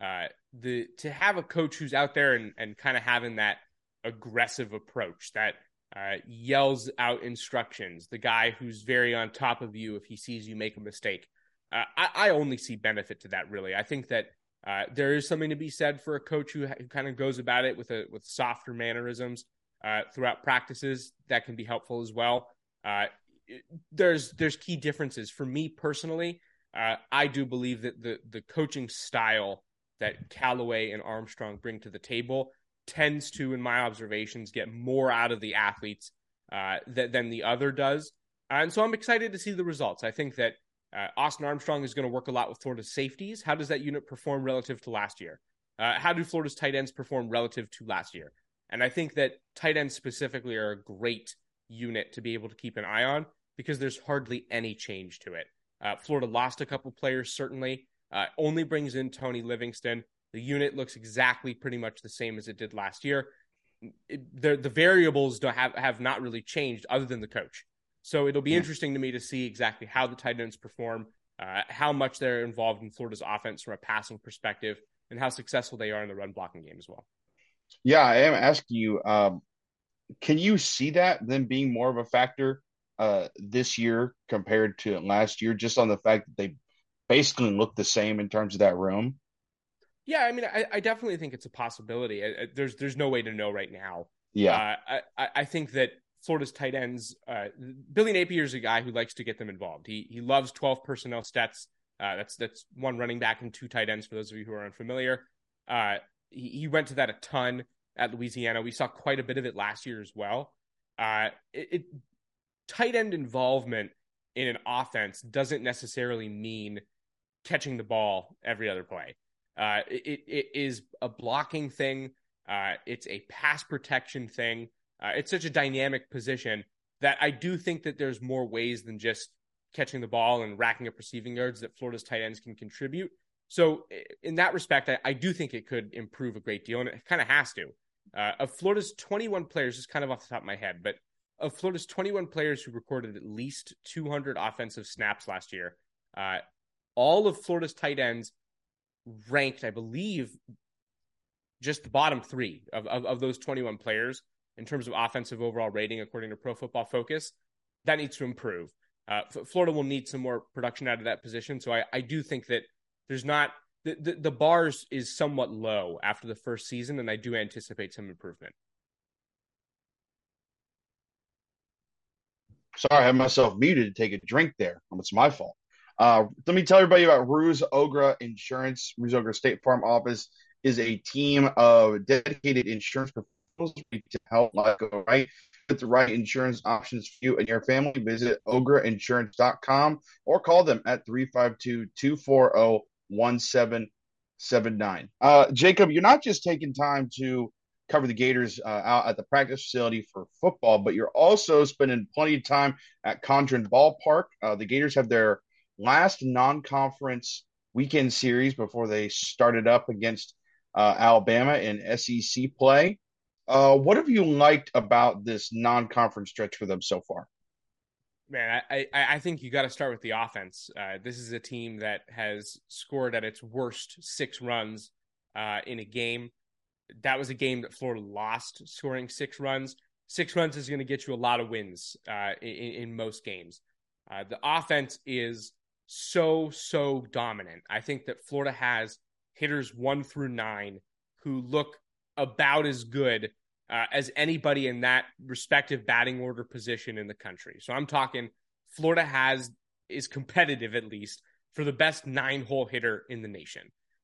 uh, the to have a coach who's out there and, and kind of having that aggressive approach that uh, yells out instructions, the guy who's very on top of you if he sees you make a mistake. Uh, I, I, only see benefit to that. Really, I think that uh, there is something to be said for a coach who, who kind of goes about it with a with softer mannerisms uh, throughout practices. That can be helpful as well. Uh, there's there's key differences for me personally. Uh, I do believe that the the coaching style that Callaway and Armstrong bring to the table tends to, in my observations, get more out of the athletes uh, th- than the other does. and so I'm excited to see the results. I think that uh, Austin Armstrong is going to work a lot with Florida's safeties. How does that unit perform relative to last year? Uh, how do Florida's tight ends perform relative to last year? And I think that tight ends specifically are a great unit to be able to keep an eye on because there's hardly any change to it. Uh, Florida lost a couple players, certainly. Uh, only brings in Tony Livingston. The unit looks exactly pretty much the same as it did last year. It, the the variables don't have have not really changed other than the coach. So it'll be yeah. interesting to me to see exactly how the tight ends perform, uh, how much they're involved in Florida's offense from a passing perspective, and how successful they are in the run blocking game as well. Yeah, I am asking you. Um, can you see that them being more of a factor uh, this year compared to last year, just on the fact that they basically look the same in terms of that room? Yeah, I mean, I, I definitely think it's a possibility. I, I, there's there's no way to know right now. Yeah, uh, I I think that Florida's tight ends, uh, Billy Napier is a guy who likes to get them involved. He he loves 12 personnel stats. Uh, that's that's one running back and two tight ends for those of you who are unfamiliar. Uh, he, he went to that a ton at Louisiana. We saw quite a bit of it last year as well. Uh, it, it tight end involvement in an offense doesn't necessarily mean catching the ball every other play. Uh, it, it is a blocking thing. Uh, it's a pass protection thing. Uh, it's such a dynamic position that I do think that there's more ways than just catching the ball and racking up receiving yards that Florida's tight ends can contribute. So, in that respect, I, I do think it could improve a great deal, and it kind of has to. Uh, of Florida's 21 players, just kind of off the top of my head, but of Florida's 21 players who recorded at least 200 offensive snaps last year, uh, all of Florida's tight ends ranked, I believe, just the bottom three of, of, of those 21 players in terms of offensive overall rating, according to Pro Football Focus. That needs to improve. Uh, Florida will need some more production out of that position. So I, I do think that there's not the, the, the bars is somewhat low after the first season, and I do anticipate some improvement. Sorry, I had myself muted to take a drink there. It's my fault. Uh, let me tell everybody about Ruse Ogra Insurance. Ruse Ogra State Farm Office is a team of dedicated insurance professionals to help life go right. With the right insurance options for you and your family, visit ograinsurance.com or call them at 352 240 1779. Uh, Jacob, you're not just taking time to cover the Gators uh, out at the practice facility for football, but you're also spending plenty of time at Condron Ballpark. Uh, the Gators have their last non-conference weekend series before they started up against uh, Alabama in SEC play. Uh, what have you liked about this non-conference stretch for them so far? Man, I, I, think you got to start with the offense. Uh, this is a team that has scored at its worst six runs uh, in a game. That was a game that Florida lost, scoring six runs. Six runs is going to get you a lot of wins uh, in, in, most games. Uh, the offense is so, so dominant. I think that Florida has hitters one through nine who look about as good uh, as anybody in that respective batting order position in the country. So I'm talking Florida has is competitive at least for the best nine hole hitter in the nation.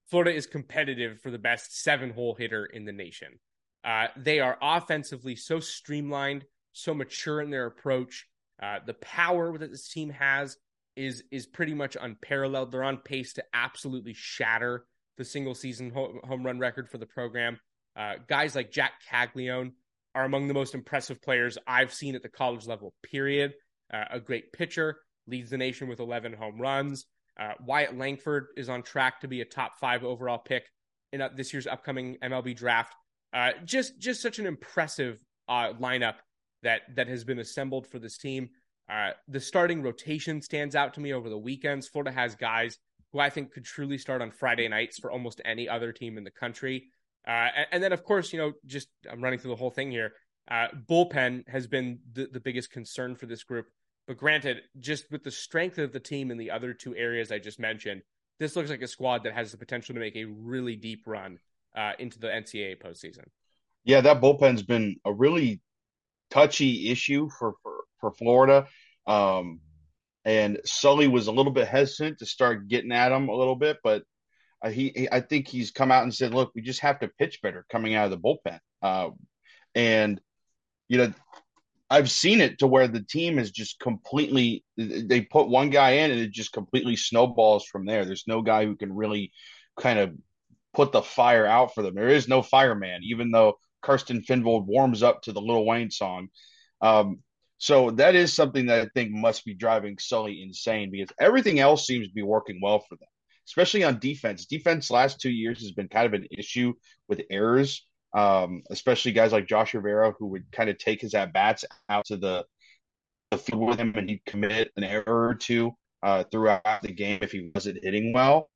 Florida is competitive for the best seven hole hitter in the nation. Uh, they are offensively so streamlined, so mature in their approach. Uh, the power that this team has is is pretty much unparalleled. They're on pace to absolutely shatter the single season home run record for the program. Uh, guys like Jac Caglianone are among the most impressive players I've seen at the college level. Period. Uh, a great pitcher, leads the nation with 11 home runs. Uh, Wyatt Langford is on track to be a top five overall pick in uh, this year's upcoming MLB draft. Uh, just just such an impressive uh, lineup that that has been assembled for this team. Uh, the starting rotation stands out to me over the weekends. Florida has guys who I think could truly start on Friday nights for almost any other team in the country. Uh, and, and, then, of course, you know, just I'm running through the whole thing here. Uh, bullpen has been the, the biggest concern for this group. But granted, just with the strength of the team in the other two areas I just mentioned, this looks like a squad that has the potential to make a really deep run uh, into the NCAA postseason. Yeah, that bullpen's been a really touchy issue for for, for Florida. Um, and Sully was a little bit hesitant to start getting at him a little bit, but uh, he, he, I think he's come out and said, "Look, we just have to pitch better coming out of the bullpen." Uh, and you know, I've seen it to where the team is just completely. They put one guy in, and it just completely snowballs from there. There's no guy who can really kind of put the fire out for them. There is no fireman, even though Karsten Finvold warms up to the Lil Wayne song. Um, so that is something that I think must be driving Sully insane because everything else seems to be working well for them, especially on defense. Defense last two years has been kind of an issue with errors, um, especially guys like Josh Rivera who would kind of take his at bats out to the, the field with him and he'd commit an error or two uh, throughout the game if he wasn't hitting well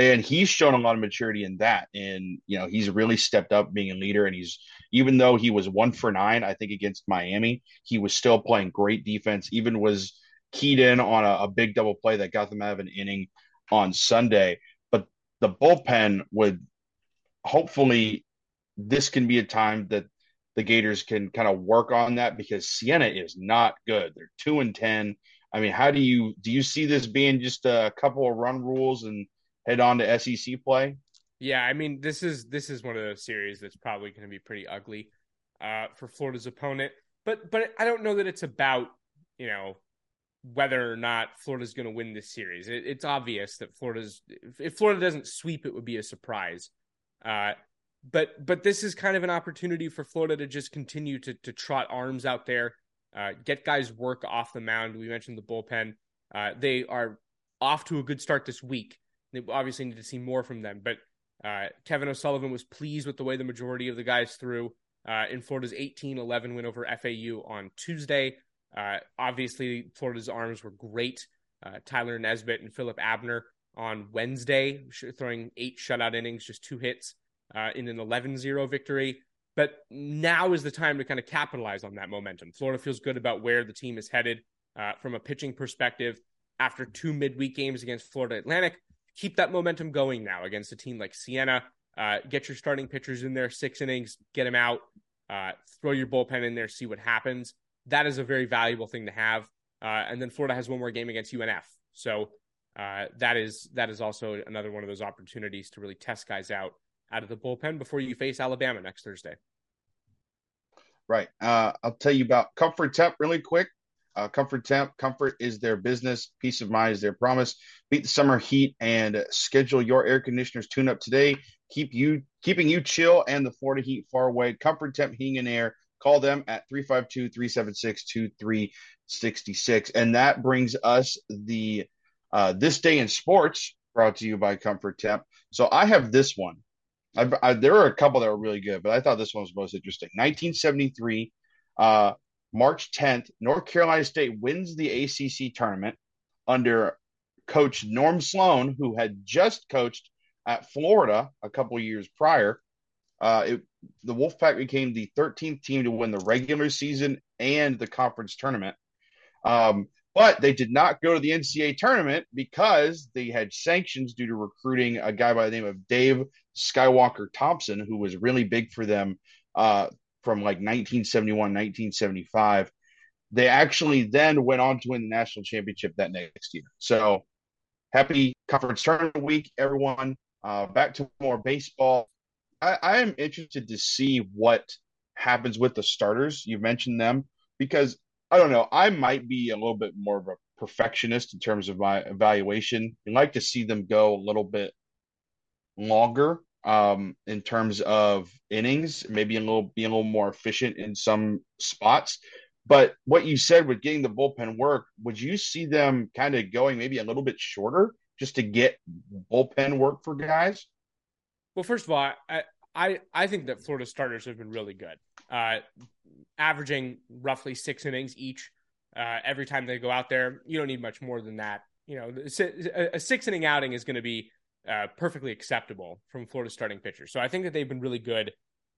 and he's shown a lot of maturity in that. And you know he's really stepped up being a leader. And he's even though he was one for nine i think against miami he was still playing great defense even was keyed in on a, a big double play that got them out of an inning on sunday. But the bullpen would hopefully this can be a time that the gators can kind of work on that because Siena is not good. They're two and ten. I mean how do you do you see this being just a couple of run rules and head on to SEC play. Yeah, I mean this is this is one of those series that's probably going to be pretty ugly uh, for Florida's opponent. But but I don't know that it's about you know whether or not Florida's going to win this series. It, it's obvious that Florida's if Florida doesn't sweep, it would be a surprise. Uh, but but this is kind of an opportunity for Florida to just continue to to trot arms out there, uh, get guys work off the mound. We mentioned the bullpen. Uh, they are off to a good start this week. They obviously need to see more from them. But uh, Kevin O'Sullivan was pleased with the way the majority of the guys threw uh, in Florida's 18 11 win over FAU on Tuesday. Uh, obviously, Florida's arms were great. Uh, Tyler Nesbitt and Philip Abner on Wednesday, throwing eight shutout innings, just two hits uh, in an 11 0 victory. But now is the time to kind of capitalize on that momentum. Florida feels good about where the team is headed uh, from a pitching perspective after two midweek games against Florida Atlantic keep that momentum going now against a team like Siena. Uh, get your starting pitchers in there, six innings, get them out, uh, throw your bullpen in there, see what happens. That is a very valuable thing to have. Uh, and then Florida has one more game against UNF, so uh, that is that is also another one of those opportunities to really test guys out out of the bullpen before you face Alabama next Thursday. Right. Uh, I'll tell you about Comfort Temp really quick. Uh, comfort temp, comfort is their business. Peace of mind is their promise. Beat the summer heat and schedule your air conditioners tune up today. Keep you keeping you chill and the Florida heat far away. Comfort temp heating and air. Call them at 352-376-2366. And that brings us the uh, this day in sports brought to you by Comfort Temp. So I have this one. I, I, there are a couple that were really good, but I thought this one was most interesting. 1973, uh, March 10th, North Carolina State wins the ACC tournament under coach Norm Sloan, who had just coached at Florida a couple years prior. Uh, it, the Wolfpack became the 13th team to win the regular season and the conference tournament. Um, but they did not go to the NCAA tournament because they had sanctions due to recruiting a guy by the name of Dave Skywalker Thompson, who was really big for them uh, from like 1971, 1975. They actually then went on to win the national championship that next year. So happy conference tournament week, everyone. Uh, back to more baseball. I, I am interested to see what happens with the starters. You mentioned them because I don't know. I might be a little bit more of a perfectionist in terms of my evaluation. I like to see them go a little bit longer um, in terms of innings, maybe a little be a little more efficient in some spots. But what you said with getting the bullpen work, would you see them kind of going maybe a little bit shorter just to get bullpen work for guys? Well, first of all, I I, I think that Florida starters have been really good, uh, averaging roughly six innings each uh, every time they go out there. You don't need much more than that. You know, a six inning outing is going to be uh, perfectly acceptable from Florida starting pitchers. So I think that they've been really good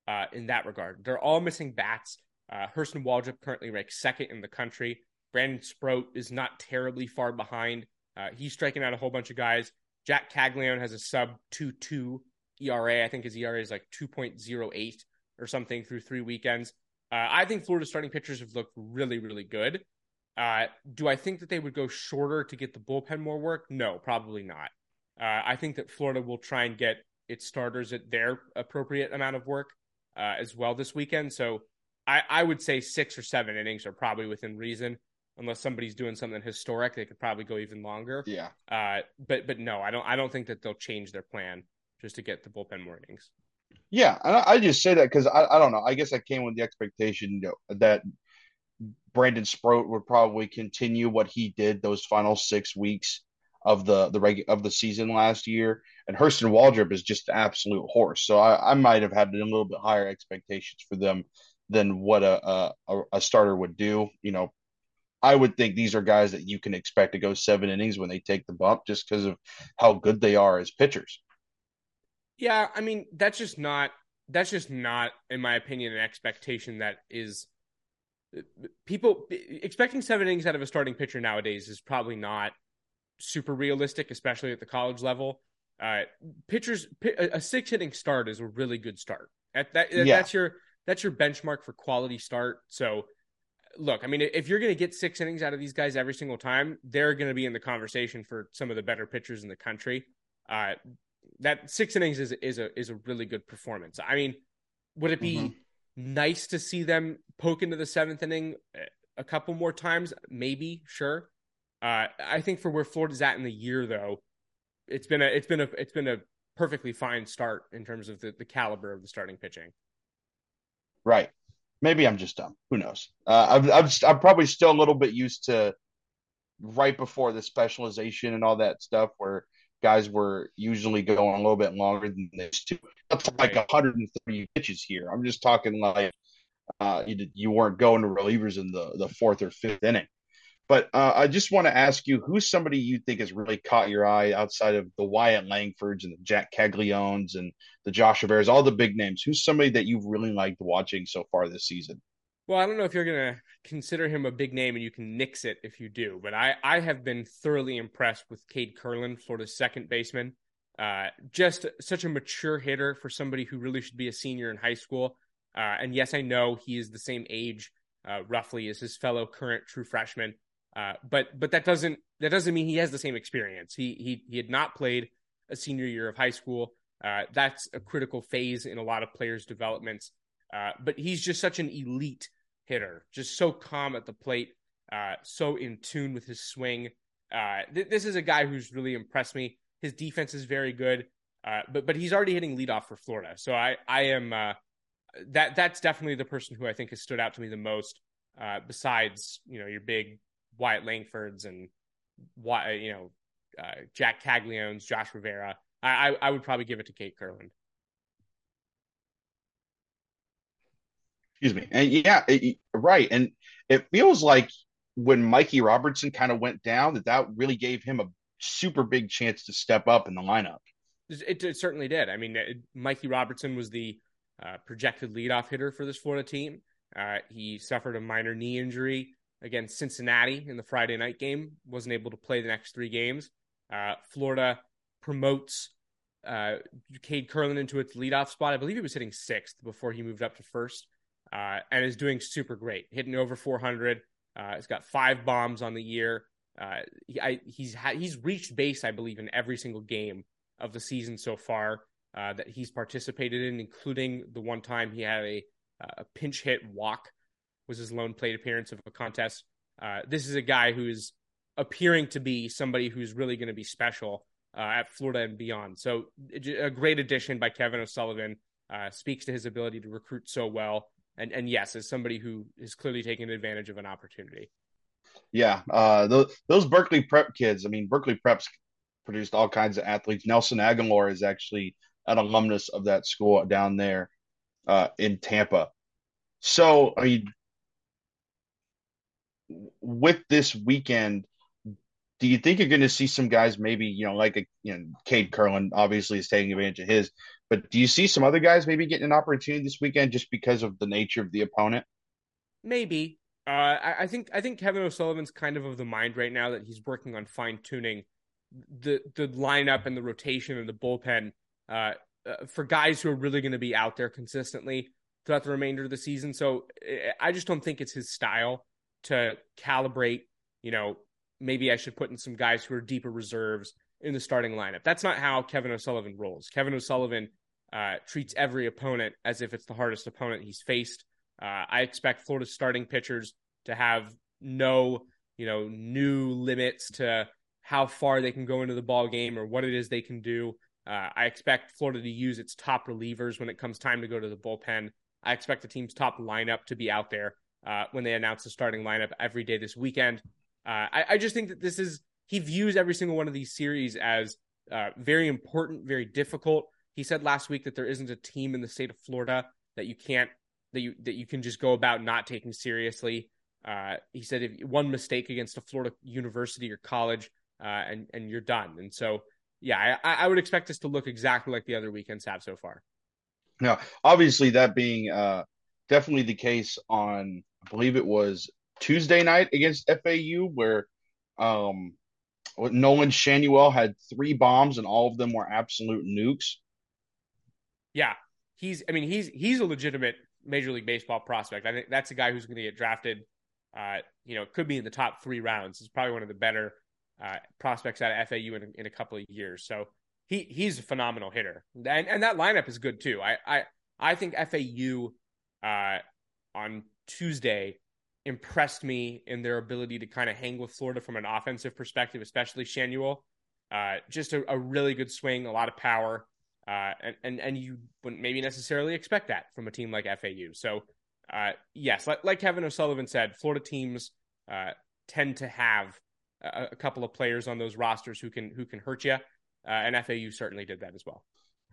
uh, in that regard. They're all missing bats. Uh, Hurston Waldrep currently ranks second in the country. Brandon Sproat is not terribly far behind. Uh, he's striking out a whole bunch of guys. Jac Caglianone has a sub 2 2 ERA. I think his ERA is like 2.08 or something through three weekends. Uh, I think Florida starting pitchers have looked really, really good. Uh, do I think that they would go shorter to get the bullpen more work? No, probably not. Uh, I think that Florida will try and get its starters at their appropriate amount of work uh, as well this weekend. So I, I would say six or seven innings are probably within reason unless somebody's doing something historic, they could probably go even longer. Yeah. Uh, but but no, I don't I don't think that they'll change their plan just to get the bullpen mornings. Yeah, I, I just say that because I, I don't know. I guess I came with the expectation that Brandon Sproat would probably continue what he did those final six weeks of the the reg of the season last year, and Hurston Waldrep is just an absolute horse. So I, I might have had a little bit higher expectations for them than what a, a a starter would do. You know, I would think these are guys that you can expect to go seven innings when they take the bump, just because of how good they are as pitchers. Yeah, I mean that's just not that's just not, in my opinion, an expectation that is uh, people expecting seven innings out of a starting pitcher nowadays is probably not super realistic, especially at the college level. Uh, pitchers, a six hitting start is a really good start. At that, yeah. that's your that's your benchmark for quality start. So, look, I mean, if you're going to get six innings out of these guys every single time, they're going to be in the conversation for some of the better pitchers in the country. Uh, that six innings is is a is a really good performance. I mean, would it be mm-hmm. nice to see them poke into the seventh inning a couple more times? Maybe, sure. Uh, I think for where Florida's at in the year, though, it's been a it's been a it's been a perfectly fine start in terms of the, the caliber of the starting pitching. Right. Maybe I'm just dumb. Who knows? Uh, I'm, I'm I'm probably still a little bit used to right before the specialization and all that stuff, where guys were usually going a little bit longer than this. Too. That's like 130 pitches here. I'm just talking like uh, you, you weren't going to relievers in the, the fourth or fifth inning. But uh, I just want to ask you, who's somebody you think has really caught your eye outside of the Wyatt Langfords and the Jac Caglianones and the Josh Riveras, all the big names? Who's somebody that you've really liked watching so far this season? Well, I don't know if you're going to consider him a big name and you can nix it if you do, but I, I have been thoroughly impressed with Cade Kurland, Florida's second baseman. Uh, just such a mature hitter for somebody who really should be a senior in high school. Uh, and yes, I know he is the same age, uh, roughly, as his fellow current true freshman. Uh, but but that doesn't that doesn't mean he has the same experience. He he he had not played a senior year of high school. Uh, that's a critical phase in a lot of players' developments. Uh, but he's just such an elite hitter, just so calm at the plate, uh, so in tune with his swing. Uh, th- this is a guy who's really impressed me. His defense is very good, uh, but but he's already hitting leadoff for Florida. So I I am that that's definitely the person who I think has stood out to me the most. Besides, you know, your big Wyatt Langfords and why you know Jac Caglianones, Josh Rivera. I, I, I would probably give it to Cade Kurland. Excuse me. And yeah, it, right. And it feels like when Mikey Robertson kind of went down, that that really gave him a super big chance to step up in the lineup. It, it certainly did. I mean, it, Mikey Robertson was the uh, projected leadoff hitter for this Florida team. Uh, he suffered a minor knee injury against Cincinnati in the Friday night game. wasn't able to play the next three games. Uh, Florida promotes uh, Cade Kurland into its leadoff spot. I believe he was hitting sixth before he moved up to first uh, and is doing super great, hitting over 400. Uh, he's got five bombs on the year. Uh, he, I, he's ha- he's reached base, I believe, in every single game of the season so far. uh, that he's participated in, including the one time he had a, a pinch hit walk was his lone plate appearance of a contest. Uh, this is a guy who is appearing to be somebody who's really going to be special uh, at Florida and beyond. So a great addition by Kevin O'Sullivan uh, speaks to his ability to recruit so well. And and yes, as somebody who is clearly taking advantage of an opportunity. Yeah, uh, those, those Berkeley Prep kids. I mean, Berkeley Prep's produced all kinds of athletes. Nelson Agholor is actually an alumnus of that school down there uh, in Tampa. So, I mean, with this weekend, do you think you're going to see some guys maybe you know like a you know Cade Kurland obviously is taking advantage of his, but do you see some other guys maybe getting an opportunity this weekend just because of the nature of the opponent? Maybe. Uh, I, I think I think Kevin O'Sullivan's kind of of the mind right now that he's working on fine tuning the the lineup and the rotation and the bullpen uh, uh, for guys who are really going to be out there consistently throughout the remainder of the season. So I just don't think it's his style to calibrate, you know, maybe I should put in some guys who are deeper reserves in the starting lineup. That's not how Kevin O'Sullivan rolls. Kevin O'Sullivan uh, treats every opponent as if it's the hardest opponent he's faced. Uh, I expect Florida's starting pitchers to have no, you know, new limits to how far they can go into the ball game or what it is they can do. Uh, I expect Florida to use its top relievers when it comes time to go to the bullpen. I expect the team's top lineup to be out there uh, when they announce the starting lineup every day this weekend. Uh, I, I, just think that this is he views every single one of these series as uh, very important, very difficult. He said last week that there isn't a team in the state of Florida that you can't that you that you can just go about not taking seriously. Uh, he said if one mistake against a Florida university or college, uh, and and you're done. And so, yeah, I, I, would expect us to look exactly like the other weekends have so far. Now, obviously, that being uh, definitely the case on, I believe it was Tuesday night against FAU, where um, Nolan Schanuel had three bombs and all of them were absolute nukes. Yeah, he's. I mean, he's he's a legitimate Major League Baseball prospect. I think that's a guy who's going to get drafted. Uh, you know, could be in the top three rounds. He's probably one of the better uh, prospects out of FAU in, in a couple of years. So he he's a phenomenal hitter, and and that lineup is good too. I I I think FAU uh, on Tuesday impressed me in their ability to kind of hang with Florida from an offensive perspective, especially Schanuel. Uh, just a, a, really good swing, a lot of power, uh, and, and and you wouldn't maybe necessarily expect that from a team like FAU. So, uh, yes, like, like, Kevin O'Sullivan said, Florida teams uh, tend to have a, a, couple of players on those rosters who can who can hurt you, uh, and FAU certainly did that as well.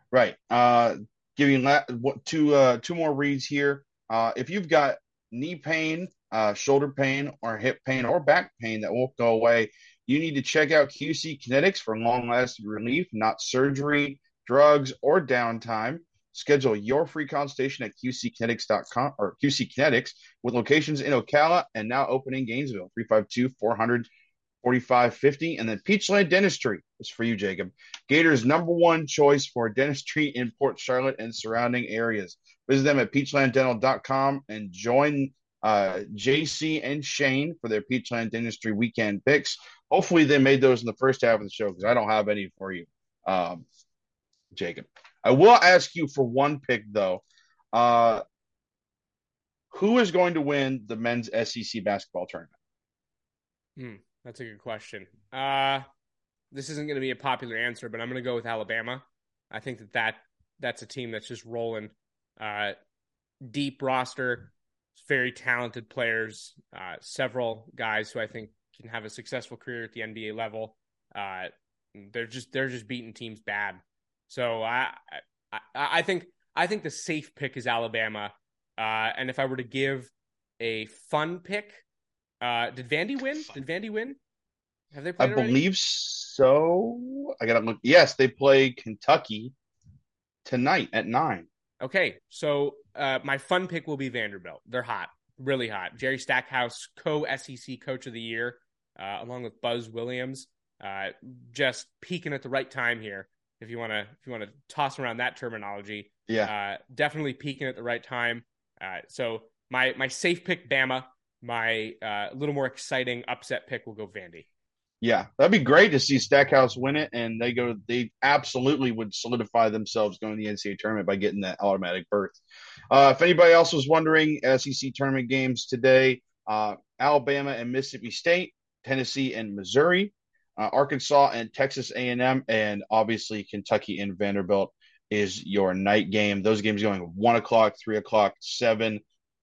Right. Uh, giving la- two two more reads here. if you've got knee pain uh, shoulder pain or hip pain or back pain that won't go away, you need to check out QC Kinetics for long lasting relief, not surgery, drugs, or downtime. Schedule your free consultation at qckinetics.com or QC Kinetics with locations in Ocala and now opening Gainesville, 352 400 4550. And then Peachland Dentistry is for you, Jacob. Gator's number one choice for dentistry in Port Charlotte and surrounding areas. Visit them at peachlanddental.com and join uh, JC and Shane for their Peachland Dentistry weekend picks. Hopefully, they made those in the first half of the show because I don't have any for you, um, Jacob. I will ask you for one pick though. Uh, who is going to win the men's SEC basketball tournament? Hmm, that's a good question. Uh, this isn't going to be a popular answer, but I'm going to go with Alabama. I think that, that that's a team that's just rolling. Uh, deep roster, very talented players, uh, several guys who I think can have a successful career at the NBA level. Uh, they're just they're just beating teams bad. So I, I I think I think the safe pick is Alabama. Uh, and if I were to give a fun pick, uh, did Vandy win? Did Vandy win? Have they played? I already? believe so. I gotta look. Yes, they play Kentucky tonight at nine. Okay, so uh, my fun pick will be Vanderbilt. They're hot, really hot. Jerry Stackhouse, co SEC Coach of the Year, uh, along with Buzz Williams, uh, just peaking at the right time here. If you want to, if you want to toss around that terminology, yeah, uh, definitely peaking at the right time. Uh, so my my safe pick, Bama. My uh, little more exciting upset pick will go Vandy. Yeah, that'd be great to see Stackhouse win it, and they go. They absolutely would solidify themselves going to the NCAA tournament by getting that automatic berth. Uh, if anybody else was wondering, SEC tournament games today: uh, Alabama and Mississippi State, Tennessee and Missouri, uh, Arkansas and Texas A&M, and obviously Kentucky and Vanderbilt is your night game. Those games going one o'clock, three o'clock, seven,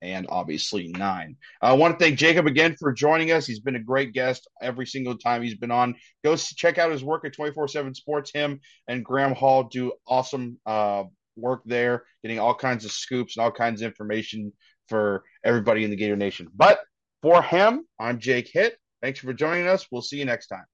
and obviously nine. I want to thank Jacob again for joining us. He's been a great guest every single time he's been on. Go check out his work at 24 7 Sports. Him and Graham Hall do awesome uh, work there, getting all kinds of scoops and all kinds of information for everybody in the Gator Nation. But for him, I'm Jake Hitt. Thanks for joining us. We'll see you next time.